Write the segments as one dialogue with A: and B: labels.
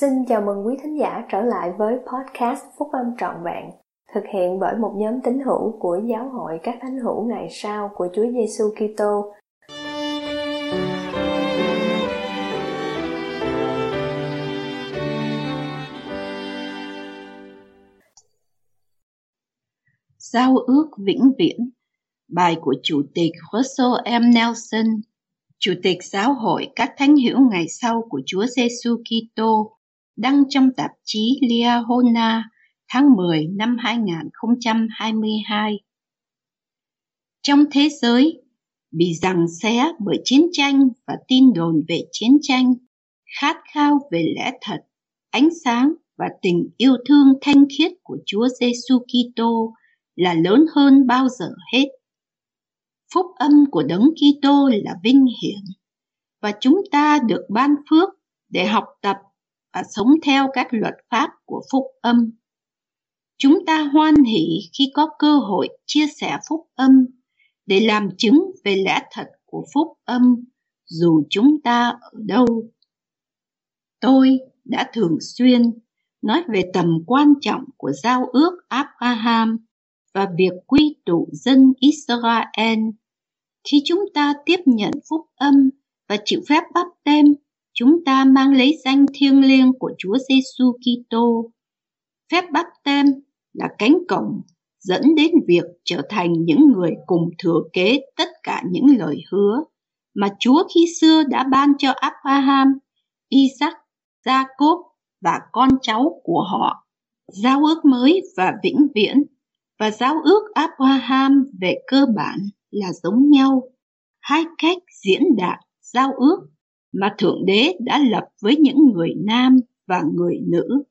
A: Xin chào mừng quý thính giả trở lại với podcast Phúc Âm Trọn Vẹn, thực hiện bởi một nhóm tín hữu của Giáo hội các thánh hữu ngày sau của Chúa Giêsu Kitô.
B: Giao ước vĩnh viễn Bài của Chủ tịch Russell M. Nelson Chủ tịch Giáo hội các thánh hữu ngày sau của Chúa Giêsu Kitô đăng trong tạp chí Liahona tháng 10 năm 2022. Trong thế giới bị giằng xé bởi chiến tranh và tin đồn về chiến tranh, khát khao về lẽ thật, ánh sáng và tình yêu thương thanh khiết của Chúa Giêsu Kitô là lớn hơn bao giờ hết. Phúc âm của Đấng Kitô là vinh hiển và chúng ta được ban phước để học tập và sống theo các luật pháp của phúc âm. Chúng ta hoan hỷ khi có cơ hội chia sẻ phúc âm để làm chứng về lẽ thật của phúc âm, dù chúng ta ở đâu. Tôi đã thường xuyên nói về tầm quan trọng của giao ước Abraham và việc quy tụ dân Israel khi chúng ta tiếp nhận phúc âm và chịu phép bắp tem chúng ta mang lấy danh thiêng liêng của Chúa Giêsu Kitô. Phép bắp tem là cánh cổng dẫn đến việc trở thành những người cùng thừa kế tất cả những lời hứa mà Chúa khi xưa đã ban cho Abraham, Isaac, Jacob và con cháu của họ. Giao ước mới và vĩnh viễn và giao ước Abraham về cơ bản là giống nhau. Hai cách diễn đạt giao ước mà Thượng Đế đã lập với những người nam và người nữ,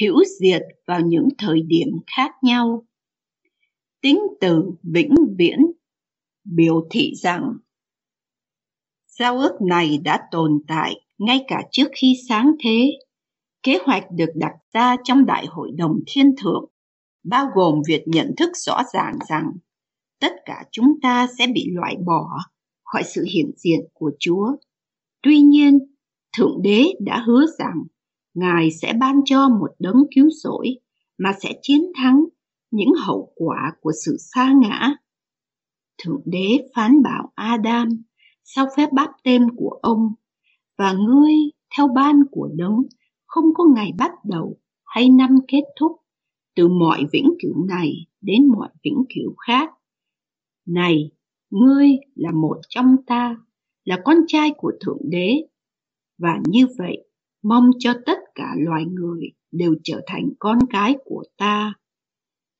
B: hữu diệt vào những thời điểm khác nhau. Tính từ vĩnh viễn biểu thị rằng giao ước này đã tồn tại ngay cả trước khi sáng thế. Kế hoạch được đặt ra trong Đại hội đồng Thiên Thượng bao gồm việc nhận thức rõ ràng rằng tất cả chúng ta sẽ bị loại bỏ khỏi sự hiện diện của Chúa Tuy nhiên, Thượng Đế đã hứa rằng Ngài sẽ ban cho một đấng cứu rỗi mà sẽ chiến thắng những hậu quả của sự xa ngã. Thượng Đế phán bảo Adam sau phép báp tên của ông và ngươi theo ban của đấng không có ngày bắt đầu hay năm kết thúc từ mọi vĩnh cửu này đến mọi vĩnh cửu khác. Này, ngươi là một trong ta là con trai của Thượng Đế. Và như vậy, mong cho tất cả loài người đều trở thành con cái của ta.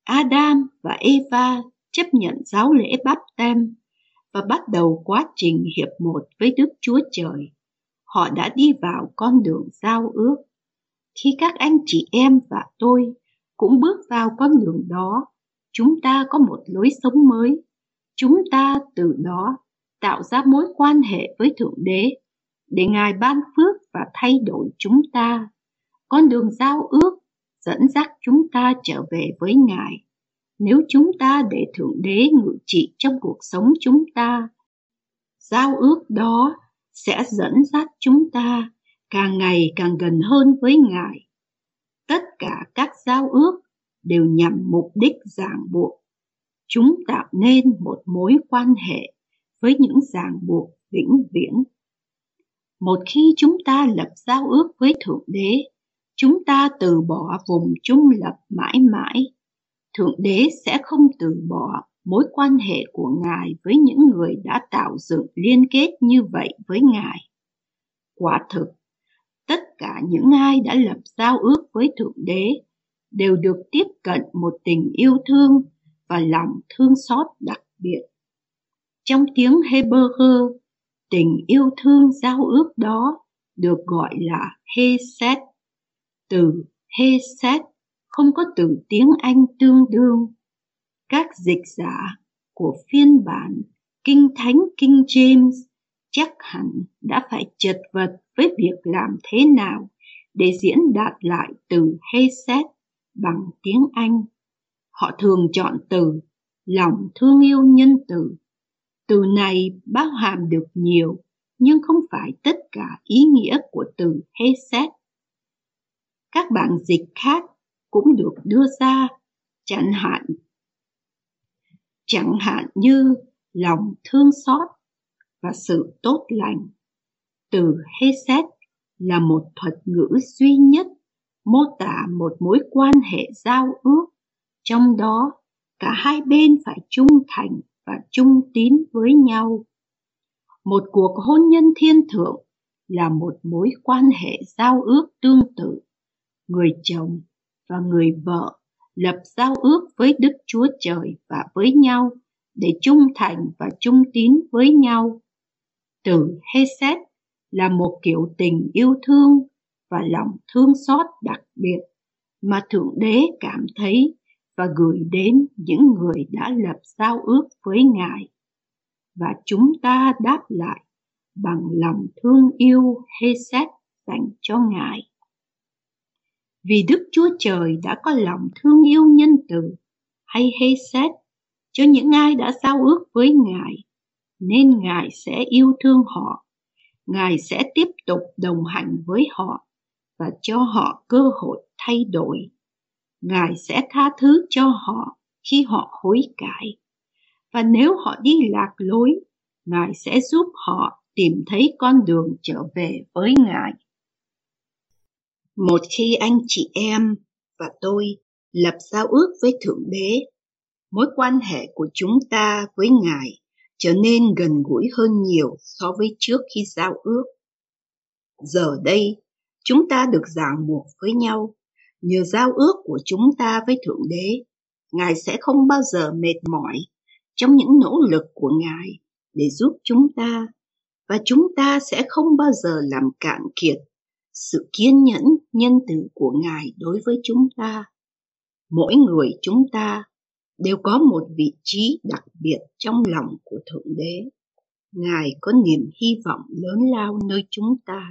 B: Adam và Eva chấp nhận giáo lễ bắp tem và bắt đầu quá trình hiệp một với Đức Chúa Trời. Họ đã đi vào con đường giao ước. Khi các anh chị em và tôi cũng bước vào con đường đó, chúng ta có một lối sống mới. Chúng ta từ đó tạo ra mối quan hệ với Thượng Đế để Ngài ban phước và thay đổi chúng ta. Con đường giao ước dẫn dắt chúng ta trở về với Ngài. Nếu chúng ta để Thượng Đế ngự trị trong cuộc sống chúng ta, giao ước đó sẽ dẫn dắt chúng ta càng ngày càng gần hơn với Ngài. Tất cả các giao ước đều nhằm mục đích ràng buộc. Chúng tạo nên một mối quan hệ với những ràng buộc vĩnh viễn. Một khi chúng ta lập giao ước với Thượng Đế, chúng ta từ bỏ vùng trung lập mãi mãi. Thượng Đế sẽ không từ bỏ mối quan hệ của Ngài với những người đã tạo dựng liên kết như vậy với Ngài. Quả thực, tất cả những ai đã lập giao ước với Thượng Đế đều được tiếp cận một tình yêu thương và lòng thương xót đặc biệt. Trong tiếng Hebrew, tình yêu thương giao ước đó được gọi là Hesed. Từ Hesed không có từ tiếng Anh tương đương. Các dịch giả của phiên bản Kinh Thánh King James chắc hẳn đã phải chật vật với việc làm thế nào để diễn đạt lại từ Hesed bằng tiếng Anh. Họ thường chọn từ lòng thương yêu nhân từ từ này bao hàm được nhiều, nhưng không phải tất cả ý nghĩa của từ Hesed. Các bản dịch khác cũng được đưa ra, chẳng hạn chẳng hạn như lòng thương xót và sự tốt lành. Từ Hesed là một thuật ngữ duy nhất mô tả một mối quan hệ giao ước, trong đó cả hai bên phải trung thành và trung tín với nhau. Một cuộc hôn nhân thiên thượng là một mối quan hệ giao ước tương tự. Người chồng và người vợ lập giao ước với Đức Chúa Trời và với nhau để trung thành và trung tín với nhau. Từ Hesed là một kiểu tình yêu thương và lòng thương xót đặc biệt mà Thượng Đế cảm thấy và gửi đến những người đã lập giao ước với Ngài. Và chúng ta đáp lại bằng lòng thương yêu Hesed dành cho Ngài. Vì Đức Chúa Trời đã có lòng thương yêu nhân từ hay Hesed cho những ai đã giao ước với Ngài, nên Ngài sẽ yêu thương họ. Ngài sẽ tiếp tục đồng hành với họ và cho họ cơ hội thay đổi. Ngài sẽ tha thứ cho họ khi họ hối cải. Và nếu họ đi lạc lối, Ngài sẽ giúp họ tìm thấy con đường trở về với Ngài. Một khi anh chị em và tôi lập giao ước với Thượng Đế, mối quan hệ của chúng ta với Ngài trở nên gần gũi hơn nhiều so với trước khi giao ước. Giờ đây, chúng ta được ràng buộc với nhau nhờ giao ước của chúng ta với Thượng Đế. Ngài sẽ không bao giờ mệt mỏi trong những nỗ lực của Ngài để giúp chúng ta, và chúng ta sẽ không bao giờ làm cạn kiệt sự kiên nhẫn, nhân từ của Ngài đối với chúng ta. Mỗi người chúng ta đều có một vị trí đặc biệt trong lòng của Thượng Đế. Ngài có niềm hy vọng lớn lao nơi chúng ta.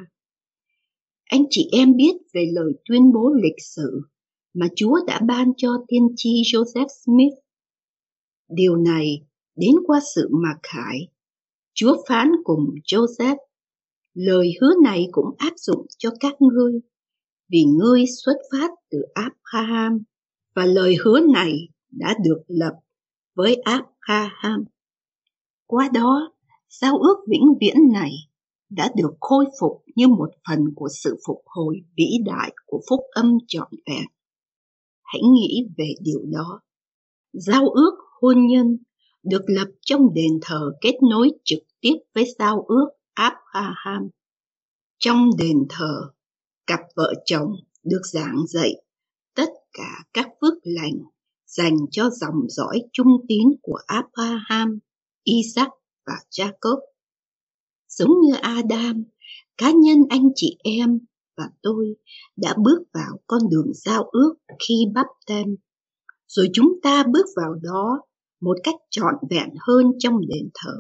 B: Anh chị em biết về lời tuyên bố lịch sử mà Chúa đã ban cho tiên tri Joseph Smith. Điều này đến qua sự mặc khải. Chúa phán cùng Joseph, lời hứa này cũng áp dụng cho các ngươi, vì ngươi xuất phát từ Abraham, và lời hứa này đã được lập với Abraham. Qua đó, giao ước vĩnh viễn này đã được khôi phục như một phần của sự phục hồi vĩ đại của phúc âm trọn vẹn. Hãy nghĩ về điều đó. Giao ước hôn nhân được lập trong đền thờ kết nối trực tiếp với giao ước Abraham. Trong đền thờ, cặp vợ chồng được giảng dạy tất cả các phước lành dành cho dòng dõi trung tín của Abraham, Isaac và Jacob. Giống như Adam, cá nhân anh chị em và tôi đã bước vào con đường giao ước khi bắp tem. Rồi chúng ta bước vào đó một cách trọn vẹn hơn trong đền thờ.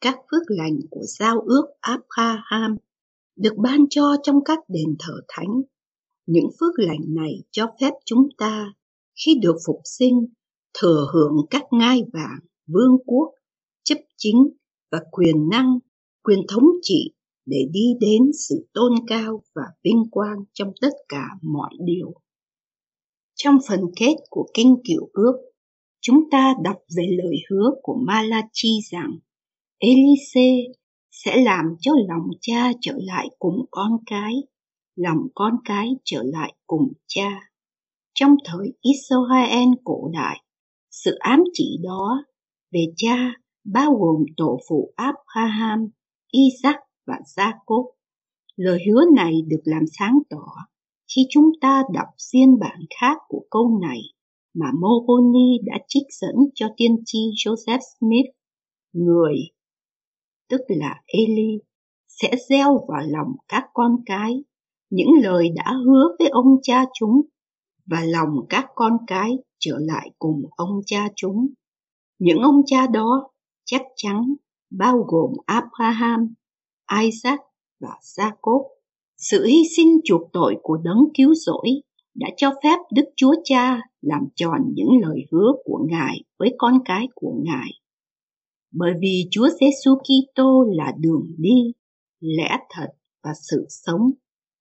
B: Các phước lành của giao ước Abraham được ban cho trong các đền thờ thánh. Những phước lành này cho phép chúng ta khi được phục sinh thừa hưởng các ngai vàng, vương quốc, chấp chính và quyền năng, quyền thống trị để đi đến sự tôn cao và vinh quang trong tất cả mọi điều. Trong phần kết của Kinh Cựu Ước, chúng ta đọc về lời hứa của Malachi rằng Elise sẽ làm cho lòng cha trở lại cùng con cái, lòng con cái trở lại cùng cha. Trong thời Israel cổ đại, sự ám chỉ đó về cha bao gồm tổ phụ Abraham, Isaac và Jacob. Lời hứa này được làm sáng tỏ khi chúng ta đọc phiên bản khác của câu này mà Moroni đã trích dẫn cho tiên tri Joseph Smith, người, tức là Eli, sẽ gieo vào lòng các con cái những lời đã hứa với ông cha chúng và lòng các con cái trở lại cùng ông cha chúng. Những ông cha đó chắc chắn bao gồm Abraham, Isaac và Jacob. Sự hy sinh chuộc tội của đấng cứu rỗi đã cho phép Đức Chúa Cha làm tròn những lời hứa của Ngài với con cái của Ngài. Bởi vì Chúa Giêsu Kitô là đường đi, lẽ thật và sự sống,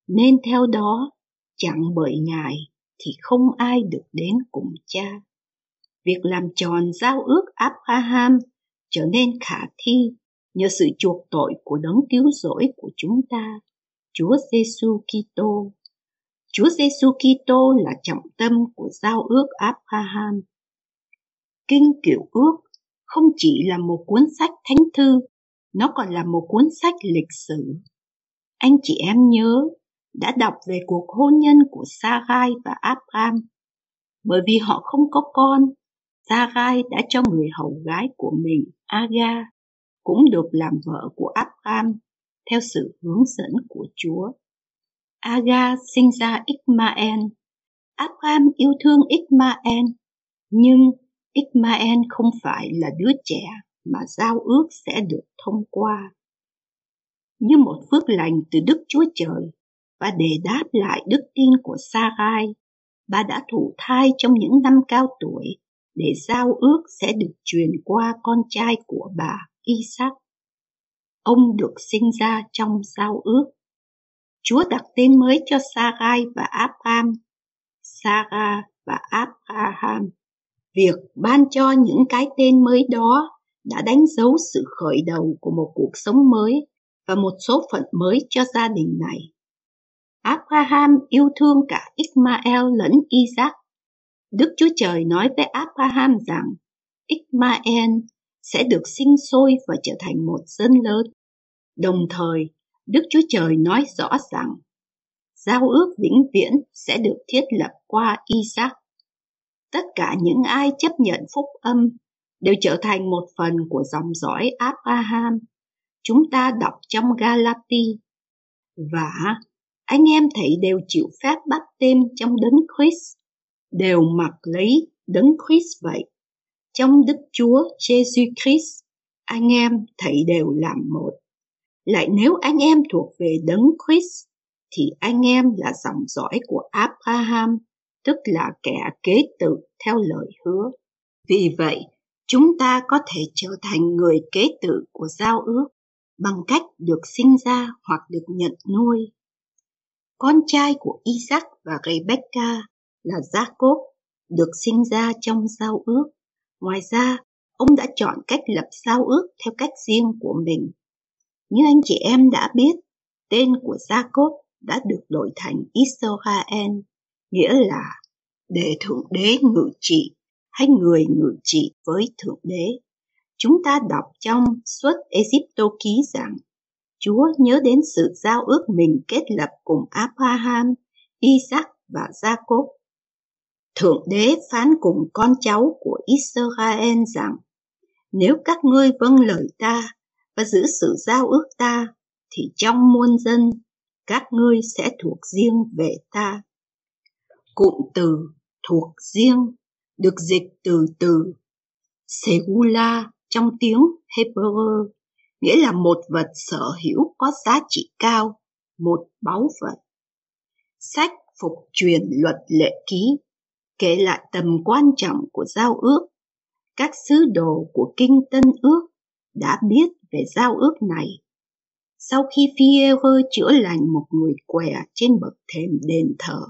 B: nên theo đó chẳng bởi Ngài thì không ai được đến cùng cha. Việc làm tròn giao ước Abraham trở nên khả thi nhờ sự chuộc tội của đấng cứu rỗi của chúng ta, Chúa Giêsu Kitô. Chúa Giêsu Kitô là trọng tâm của giao ước Abraham. Kinh Kiểu Ước không chỉ là một cuốn sách thánh thư, nó còn là một cuốn sách lịch sử. Anh chị em nhớ đã đọc về cuộc hôn nhân của Sarai và Abraham. Bởi vì họ không có con, Sarai đã cho người hầu gái của mình, Aga, cũng được làm vợ của Abraham theo sự hướng dẫn của Chúa. Aga sinh ra Ismael. Abraham yêu thương Ismael, nhưng Ismael không phải là đứa trẻ mà giao ước sẽ được thông qua. Như một phước lành từ Đức Chúa Trời và để đáp lại đức tin của Sarai, bà đã thụ thai trong những năm cao tuổi để giao ước sẽ được truyền qua con trai của bà Isaac. Ông được sinh ra trong giao ước. Chúa đặt tên mới cho Sarai và Abraham, Sarah và Abraham. Việc ban cho những cái tên mới đó đã đánh dấu sự khởi đầu của một cuộc sống mới và một số phận mới cho gia đình này. Abraham yêu thương cả Ismael lẫn Isaac. Đức Chúa Trời nói với Abraham rằng Ismael sẽ được sinh sôi và trở thành một dân lớn. Đồng thời, Đức Chúa Trời nói rõ rằng giao ước vĩnh viễn sẽ được thiết lập qua Isaac. Tất cả những ai chấp nhận phúc âm đều trở thành một phần của dòng dõi Abraham. Chúng ta đọc trong Galati. Và anh em thấy đều chịu phép bắt tên trong đấng Christ, đều mặc lấy đấng Christ vậy. Trong Đức Chúa Jesus Christ, anh em thầy đều làm một. Lại nếu anh em thuộc về đấng Christ, thì anh em là dòng dõi của Abraham, tức là kẻ kế tự theo lời hứa. Vì vậy, chúng ta có thể trở thành người kế tự của giao ước bằng cách được sinh ra hoặc được nhận nuôi. Con trai của Isaac và Rebecca là Jacob được sinh ra trong giao ước. Ngoài ra, ông đã chọn cách lập giao ước theo cách riêng của mình. Như anh chị em đã biết, tên của Jacob đã được đổi thành Israel, nghĩa là để Thượng Đế ngự trị hay người ngự trị với Thượng Đế. Chúng ta đọc trong suốt Egypto ký rằng Chúa nhớ đến sự giao ước mình kết lập cùng Abraham, Isaac và Jacob. Thượng đế phán cùng con cháu của Israel rằng, nếu các ngươi vâng lời ta và giữ sự giao ước ta, thì trong muôn dân các ngươi sẽ thuộc riêng về ta. Cụm từ thuộc riêng được dịch từ từ Segula trong tiếng Hebrew nghĩa là một vật sở hữu có giá trị cao, một báu vật. Sách phục truyền luật lệ ký kể lại tầm quan trọng của giao ước. Các sứ đồ của Kinh Tân Ước đã biết về giao ước này. Sau khi phi chữa lành một người què trên bậc thềm đền thờ,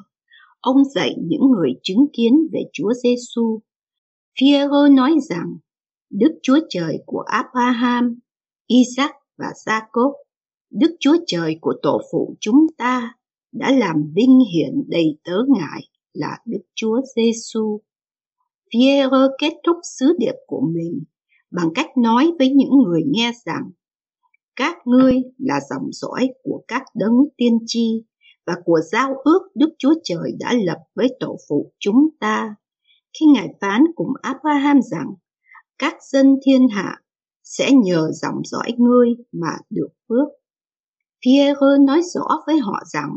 B: ông dạy những người chứng kiến về Chúa Giêsu. phi nói rằng Đức Chúa Trời của Abraham, Isaac và Jacob, Đức Chúa Trời của tổ phụ chúng ta đã làm vinh hiển đầy tớ ngài là Đức Chúa Giêsu. Pierre kết thúc sứ điệp của mình bằng cách nói với những người nghe rằng, các ngươi là dòng dõi của các đấng tiên tri và của giao ước Đức Chúa Trời đã lập với tổ phụ chúng ta khi Ngài phán cùng Abraham rằng, các dân thiên hạ sẽ nhờ dòng dõi ngươi mà được phước. Pierre nói rõ với họ rằng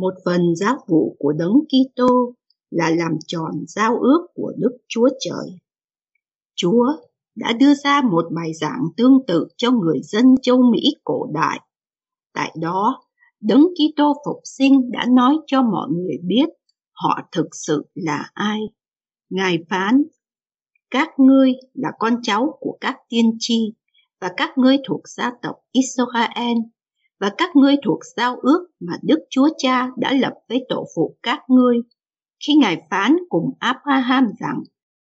B: một phần giáo vụ của đấng Kitô là làm tròn giao ước của Đức Chúa Trời. Chúa đã đưa ra một bài giảng tương tự cho người dân châu Mỹ cổ đại. Tại đó, Đấng Kitô phục sinh đã nói cho mọi người biết họ thực sự là ai. Ngài phán các ngươi là con cháu của các tiên tri và các ngươi thuộc gia tộc Israel và các ngươi thuộc giao ước mà Đức Chúa Cha đã lập với tổ phụ các ngươi khi Ngài phán cùng Abraham rằng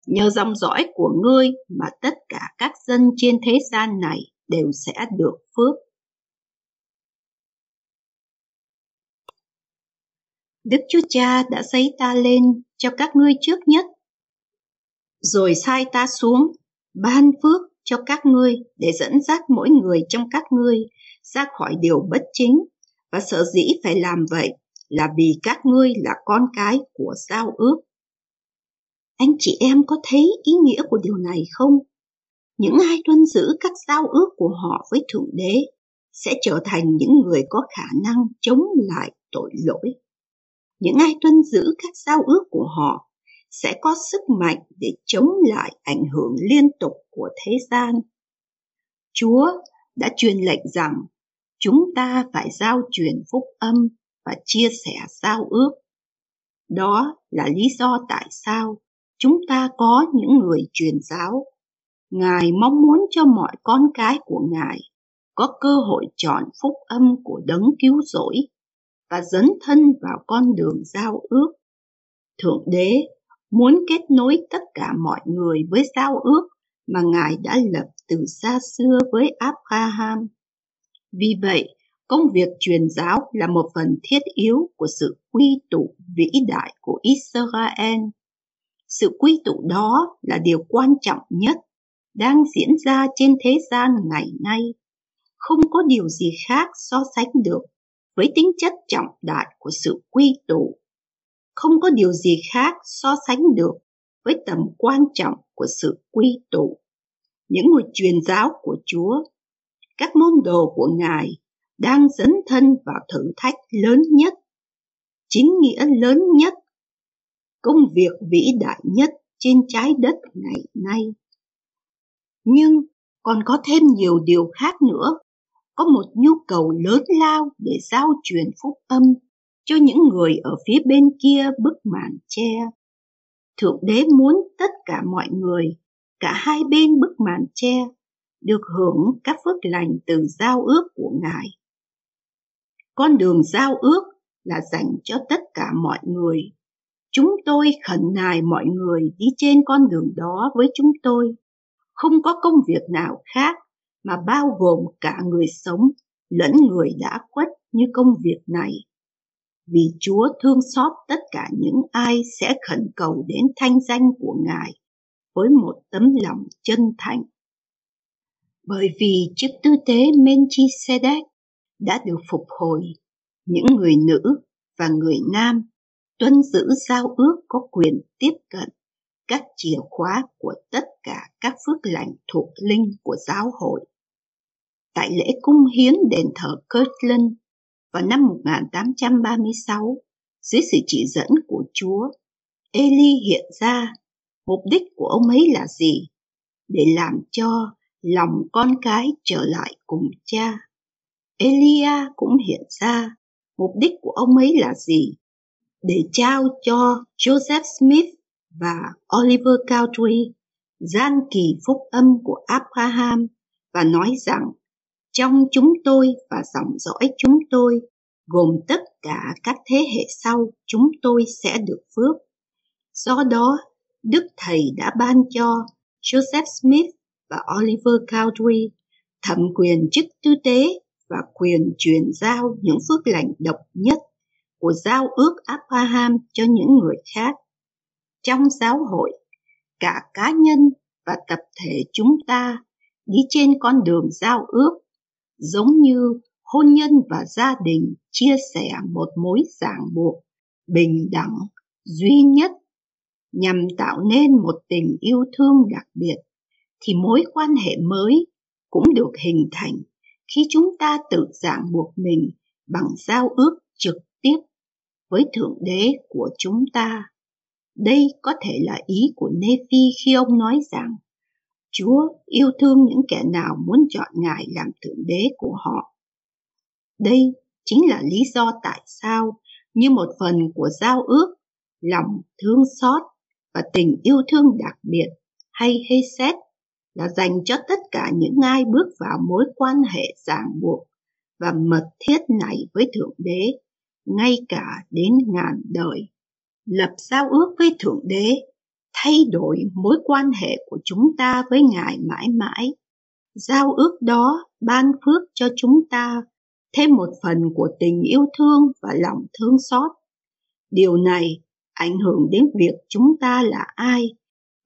B: nhờ dòng dõi của ngươi mà tất cả các dân trên thế gian này đều sẽ được phước. Đức Chúa Cha đã giấy ta lên cho các ngươi trước nhất, rồi sai ta xuống, ban phước cho các ngươi để dẫn dắt mỗi người trong các ngươi ra khỏi điều bất chính và sợ dĩ phải làm vậy là vì các ngươi là con cái của giao ước. Anh chị em có thấy ý nghĩa của điều này không? Những ai tuân giữ các giao ước của họ với Thượng Đế sẽ trở thành những người có khả năng chống lại tội lỗi. Những ai tuân giữ các giao ước của họ sẽ có sức mạnh để chống lại ảnh hưởng liên tục của thế gian. Chúa đã truyền lệnh rằng chúng ta phải giao truyền phúc âm và chia sẻ giao ước. Đó là lý do tại sao chúng ta có những người truyền giáo. Ngài mong muốn cho mọi con cái của Ngài có cơ hội chọn phúc âm của đấng cứu rỗi và dấn thân vào con đường giao ước. Thượng Đế muốn kết nối tất cả mọi người với giao ước mà Ngài đã lập từ xa xưa với Abraham. Vì vậy, công việc truyền giáo là một phần thiết yếu của sự quy tụ vĩ đại của Israel. Sự quy tụ đó là điều quan trọng nhất đang diễn ra trên thế gian ngày nay. Không có điều gì khác so sánh được với tính chất trọng đại của sự quy tụ. Không có điều gì khác so sánh được với tầm quan trọng của sự quy tụ. Những người truyền giáo của Chúa, các môn đồ của Ngài đang dấn thân vào thử thách lớn nhất, chính nghĩa lớn nhất, công việc vĩ đại nhất trên trái đất ngày nay. Nhưng còn có thêm nhiều điều khác nữa có một nhu cầu lớn lao để giao truyền phúc âm cho những người ở phía bên kia bức màn che. Thượng đế muốn tất cả mọi người, cả hai bên bức màn che, được hưởng các phước lành từ giao ước của Ngài. Con đường giao ước là dành cho tất cả mọi người. Chúng tôi khẩn nài mọi người đi trên con đường đó với chúng tôi. Không có công việc nào khác mà bao gồm cả người sống lẫn người đã khuất như công việc này. Vì Chúa thương xót tất cả những ai sẽ khẩn cầu đến thanh danh của Ngài với một tấm lòng chân thành. Bởi vì chức tư tế Melchizedek đã được phục hồi, những người nữ và người nam tuân giữ giao ước có quyền tiếp cận các chìa khóa của tất cả các phước lành thuộc linh của giáo hội. Tại lễ cung hiến đền thờ Kirtland vào năm 1836, dưới sự chỉ dẫn của Chúa, Eli hiện ra mục đích của ông ấy là gì? Để làm cho lòng con cái trở lại cùng cha. Elia cũng hiện ra mục đích của ông ấy là gì? Để trao cho Joseph Smith và Oliver Cowdery gian kỳ phúc âm của Abraham và nói rằng trong chúng tôi và dòng dõi chúng tôi gồm tất cả các thế hệ sau chúng tôi sẽ được phước. Do đó, Đức Thầy đã ban cho Joseph Smith và Oliver Cowdery thẩm quyền chức tư tế và quyền truyền giao những phước lành độc nhất của giao ước Abraham cho những người khác. Trong giáo hội, cả cá nhân và tập thể chúng ta đi trên con đường giao ước giống như hôn nhân và gia đình chia sẻ một mối ràng buộc bình đẳng duy nhất nhằm tạo nên một tình yêu thương đặc biệt thì mối quan hệ mới cũng được hình thành khi chúng ta tự giảng buộc mình bằng giao ước trực tiếp với thượng đế của chúng ta đây có thể là ý của Nephi khi ông nói rằng Chúa yêu thương những kẻ nào muốn chọn Ngài làm thượng đế của họ. Đây chính là lý do tại sao, như một phần của giao ước, lòng thương xót và tình yêu thương đặc biệt hay hê xét là dành cho tất cả những ai bước vào mối quan hệ ràng buộc và mật thiết này với Thượng Đế, ngay cả đến ngàn đời. Lập giao ước với Thượng Đế, thay đổi mối quan hệ của chúng ta với Ngài mãi mãi. Giao ước đó ban phước cho chúng ta thêm một phần của tình yêu thương và lòng thương xót. Điều này ảnh hưởng đến việc chúng ta là ai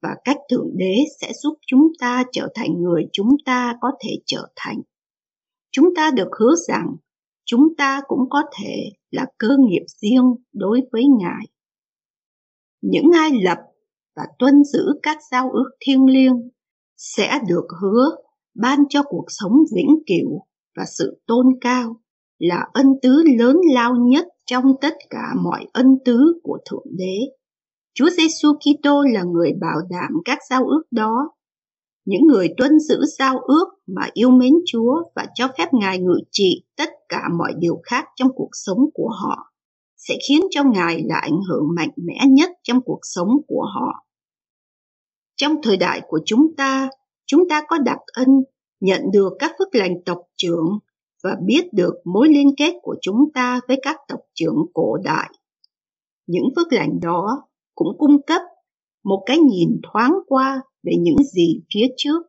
B: và cách Thượng Đế sẽ giúp chúng ta trở thành người chúng ta có thể trở thành. Chúng ta được hứa rằng chúng ta cũng có thể là cơ nghiệp riêng đối với Ngài. Những ai lập và tuân giữ các giao ước thiêng liêng sẽ được hứa ban cho cuộc sống vĩnh cửu và sự tôn cao là ân tứ lớn lao nhất trong tất cả mọi ân tứ của Thượng Đế. Chúa Giêsu Kitô là người bảo đảm các giao ước đó. Những người tuân giữ giao ước mà yêu mến Chúa và cho phép Ngài ngự trị tất cả mọi điều khác trong cuộc sống của họ sẽ khiến cho Ngài là ảnh hưởng mạnh mẽ nhất trong cuộc sống của họ. Trong thời đại của chúng ta, chúng ta có đặc ân nhận được các phước lành tộc trưởng và biết được mối liên kết của chúng ta với các tộc trưởng cổ đại. Những phước lành đó cũng cung cấp một cái nhìn thoáng qua về những gì phía trước.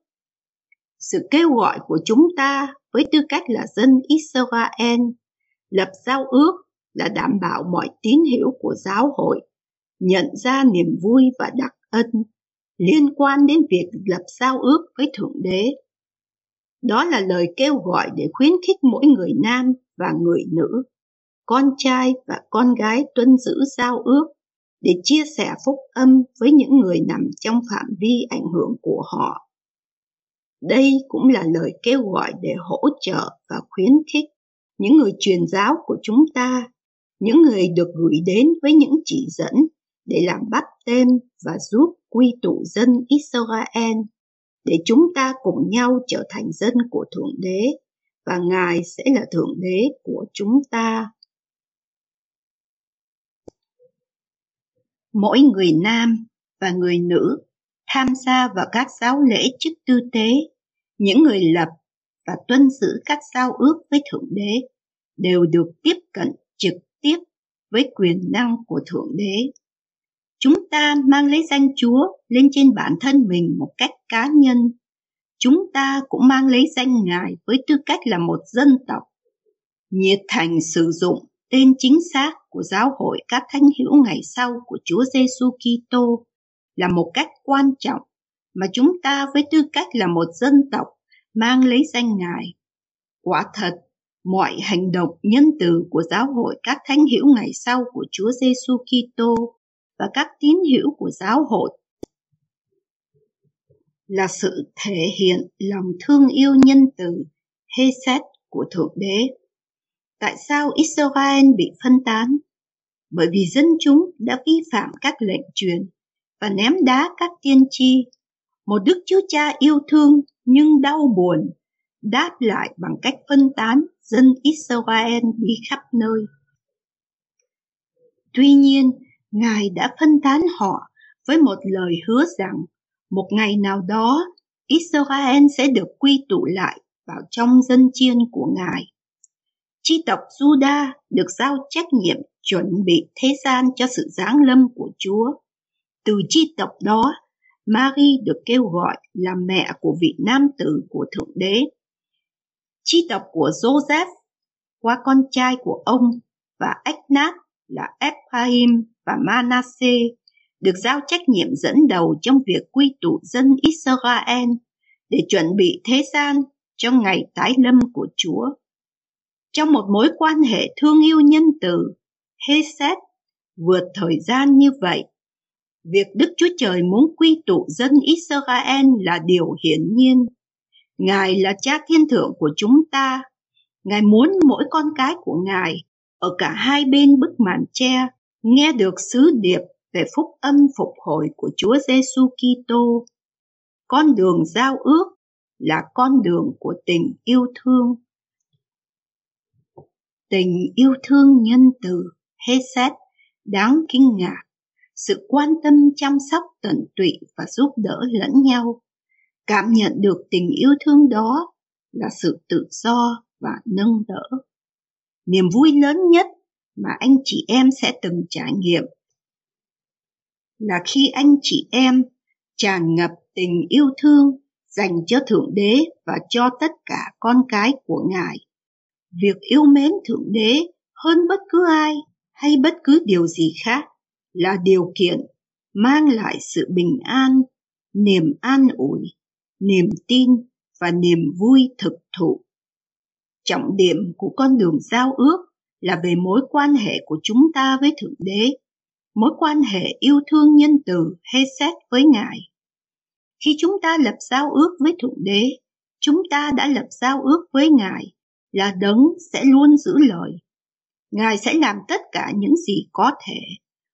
B: Sự kêu gọi của chúng ta với tư cách là dân Israel lập giao ước là đảm bảo mọi tín hiểu của giáo hội nhận ra niềm vui và đặc ân liên quan đến việc lập giao ước với Thượng Đế. Đó là lời kêu gọi để khuyến khích mỗi người nam và người nữ, con trai và con gái tuân giữ giao ước để chia sẻ phúc âm với những người nằm trong phạm vi ảnh hưởng của họ. Đây cũng là lời kêu gọi để hỗ trợ và khuyến khích những người truyền giáo của chúng ta, những người được gửi đến với những chỉ dẫn để làm bắt tên và giúp quy tụ dân Israel để chúng ta cùng nhau trở thành dân của Thượng Đế và Ngài sẽ là Thượng Đế của chúng ta. Mỗi người nam và người nữ tham gia vào các giáo lễ chức tư tế, những người lập và tuân giữ các giao ước với Thượng Đế đều được tiếp cận trực tiếp với quyền năng của Thượng Đế Chúng ta mang lấy danh Chúa lên trên bản thân mình một cách cá nhân. Chúng ta cũng mang lấy danh Ngài với tư cách là một dân tộc. Nhiệt thành sử dụng tên chính xác của giáo hội các thánh hữu ngày sau của Chúa Giêsu Kitô là một cách quan trọng mà chúng ta với tư cách là một dân tộc mang lấy danh Ngài. Quả thật, mọi hành động nhân từ của giáo hội các thánh hữu ngày sau của Chúa Giêsu Kitô và các tín hữu của giáo hội là sự thể hiện lòng thương yêu nhân từ Hesed của Thượng Đế. Tại sao Israel bị phân tán? Bởi vì dân chúng đã vi phạm các lệnh truyền và ném đá các tiên tri. Một Đức Chúa Cha yêu thương nhưng đau buồn đáp lại bằng cách phân tán dân Israel đi khắp nơi. Tuy nhiên, Ngài đã phân tán họ với một lời hứa rằng một ngày nào đó Israel sẽ được quy tụ lại vào trong dân chiên của Ngài. Chi tộc Juda được giao trách nhiệm chuẩn bị thế gian cho sự giáng lâm của Chúa. Từ chi tộc đó, Mary được kêu gọi là mẹ của vị nam tử của Thượng Đế. Chi tộc của Joseph qua con trai của ông và Eknat là Ephraim và Manasseh được giao trách nhiệm dẫn đầu trong việc quy tụ dân Israel để chuẩn bị thế gian trong ngày tái lâm của Chúa. Trong một mối quan hệ thương yêu nhân từ, Hesed vượt thời gian như vậy, việc Đức Chúa Trời muốn quy tụ dân Israel là điều hiển nhiên. Ngài là cha thiên thượng của chúng ta. Ngài muốn mỗi con cái của Ngài ở cả hai bên bức màn tre nghe được sứ điệp về phúc âm phục hồi của Chúa Giêsu Kitô. Con đường giao ước là con đường của tình yêu thương. Tình yêu thương nhân từ Hesed đáng kinh ngạc, sự quan tâm chăm sóc tận tụy và giúp đỡ lẫn nhau. Cảm nhận được tình yêu thương đó là sự tự do và nâng đỡ. Niềm vui lớn nhất mà anh chị em sẽ từng trải nghiệm là khi anh chị em tràn ngập tình yêu thương dành cho Thượng Đế và cho tất cả con cái của Ngài. Việc yêu mến Thượng Đế hơn bất cứ ai hay bất cứ điều gì khác là điều kiện mang lại sự bình an, niềm an ủi, niềm tin và niềm vui thực thụ. Trọng điểm của con đường giao ước là về mối quan hệ của chúng ta với Thượng Đế, mối quan hệ yêu thương nhân từ hay xét với Ngài. Khi chúng ta lập giao ước với Thượng Đế, chúng ta đã lập giao ước với Ngài là đấng sẽ luôn giữ lời. Ngài sẽ làm tất cả những gì có thể,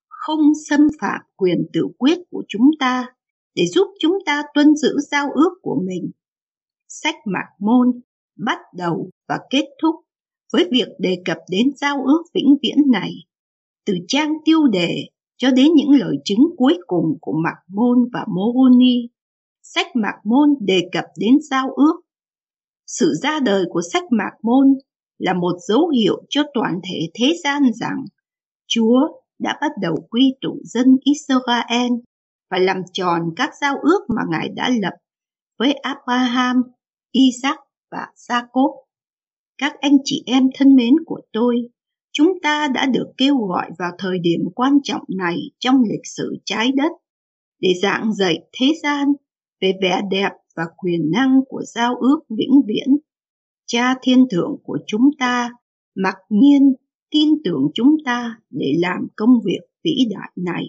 B: không xâm phạm quyền tự quyết của chúng ta để giúp chúng ta tuân giữ giao ước của mình. Sách Mạc Môn bắt đầu và kết thúc với việc đề cập đến giao ước vĩnh viễn này, từ trang tiêu đề cho đến những lời chứng cuối cùng của Mạc Môn và Mô Ni. Sách Mạc Môn đề cập đến giao ước. Sự ra đời của sách Mạc Môn là một dấu hiệu cho toàn thể thế gian rằng Chúa đã bắt đầu quy tụ dân Israel và làm tròn các giao ước mà Ngài đã lập với Abraham, Isaac và Jacob. Các anh chị em thân mến của tôi, chúng ta đã được kêu gọi vào thời điểm quan trọng này trong lịch sử trái đất để giảng dạy thế gian về vẻ đẹp và quyền năng của giao ước vĩnh viễn. Cha thiên thượng của chúng ta mặc nhiên tin tưởng chúng ta để làm công việc vĩ đại này.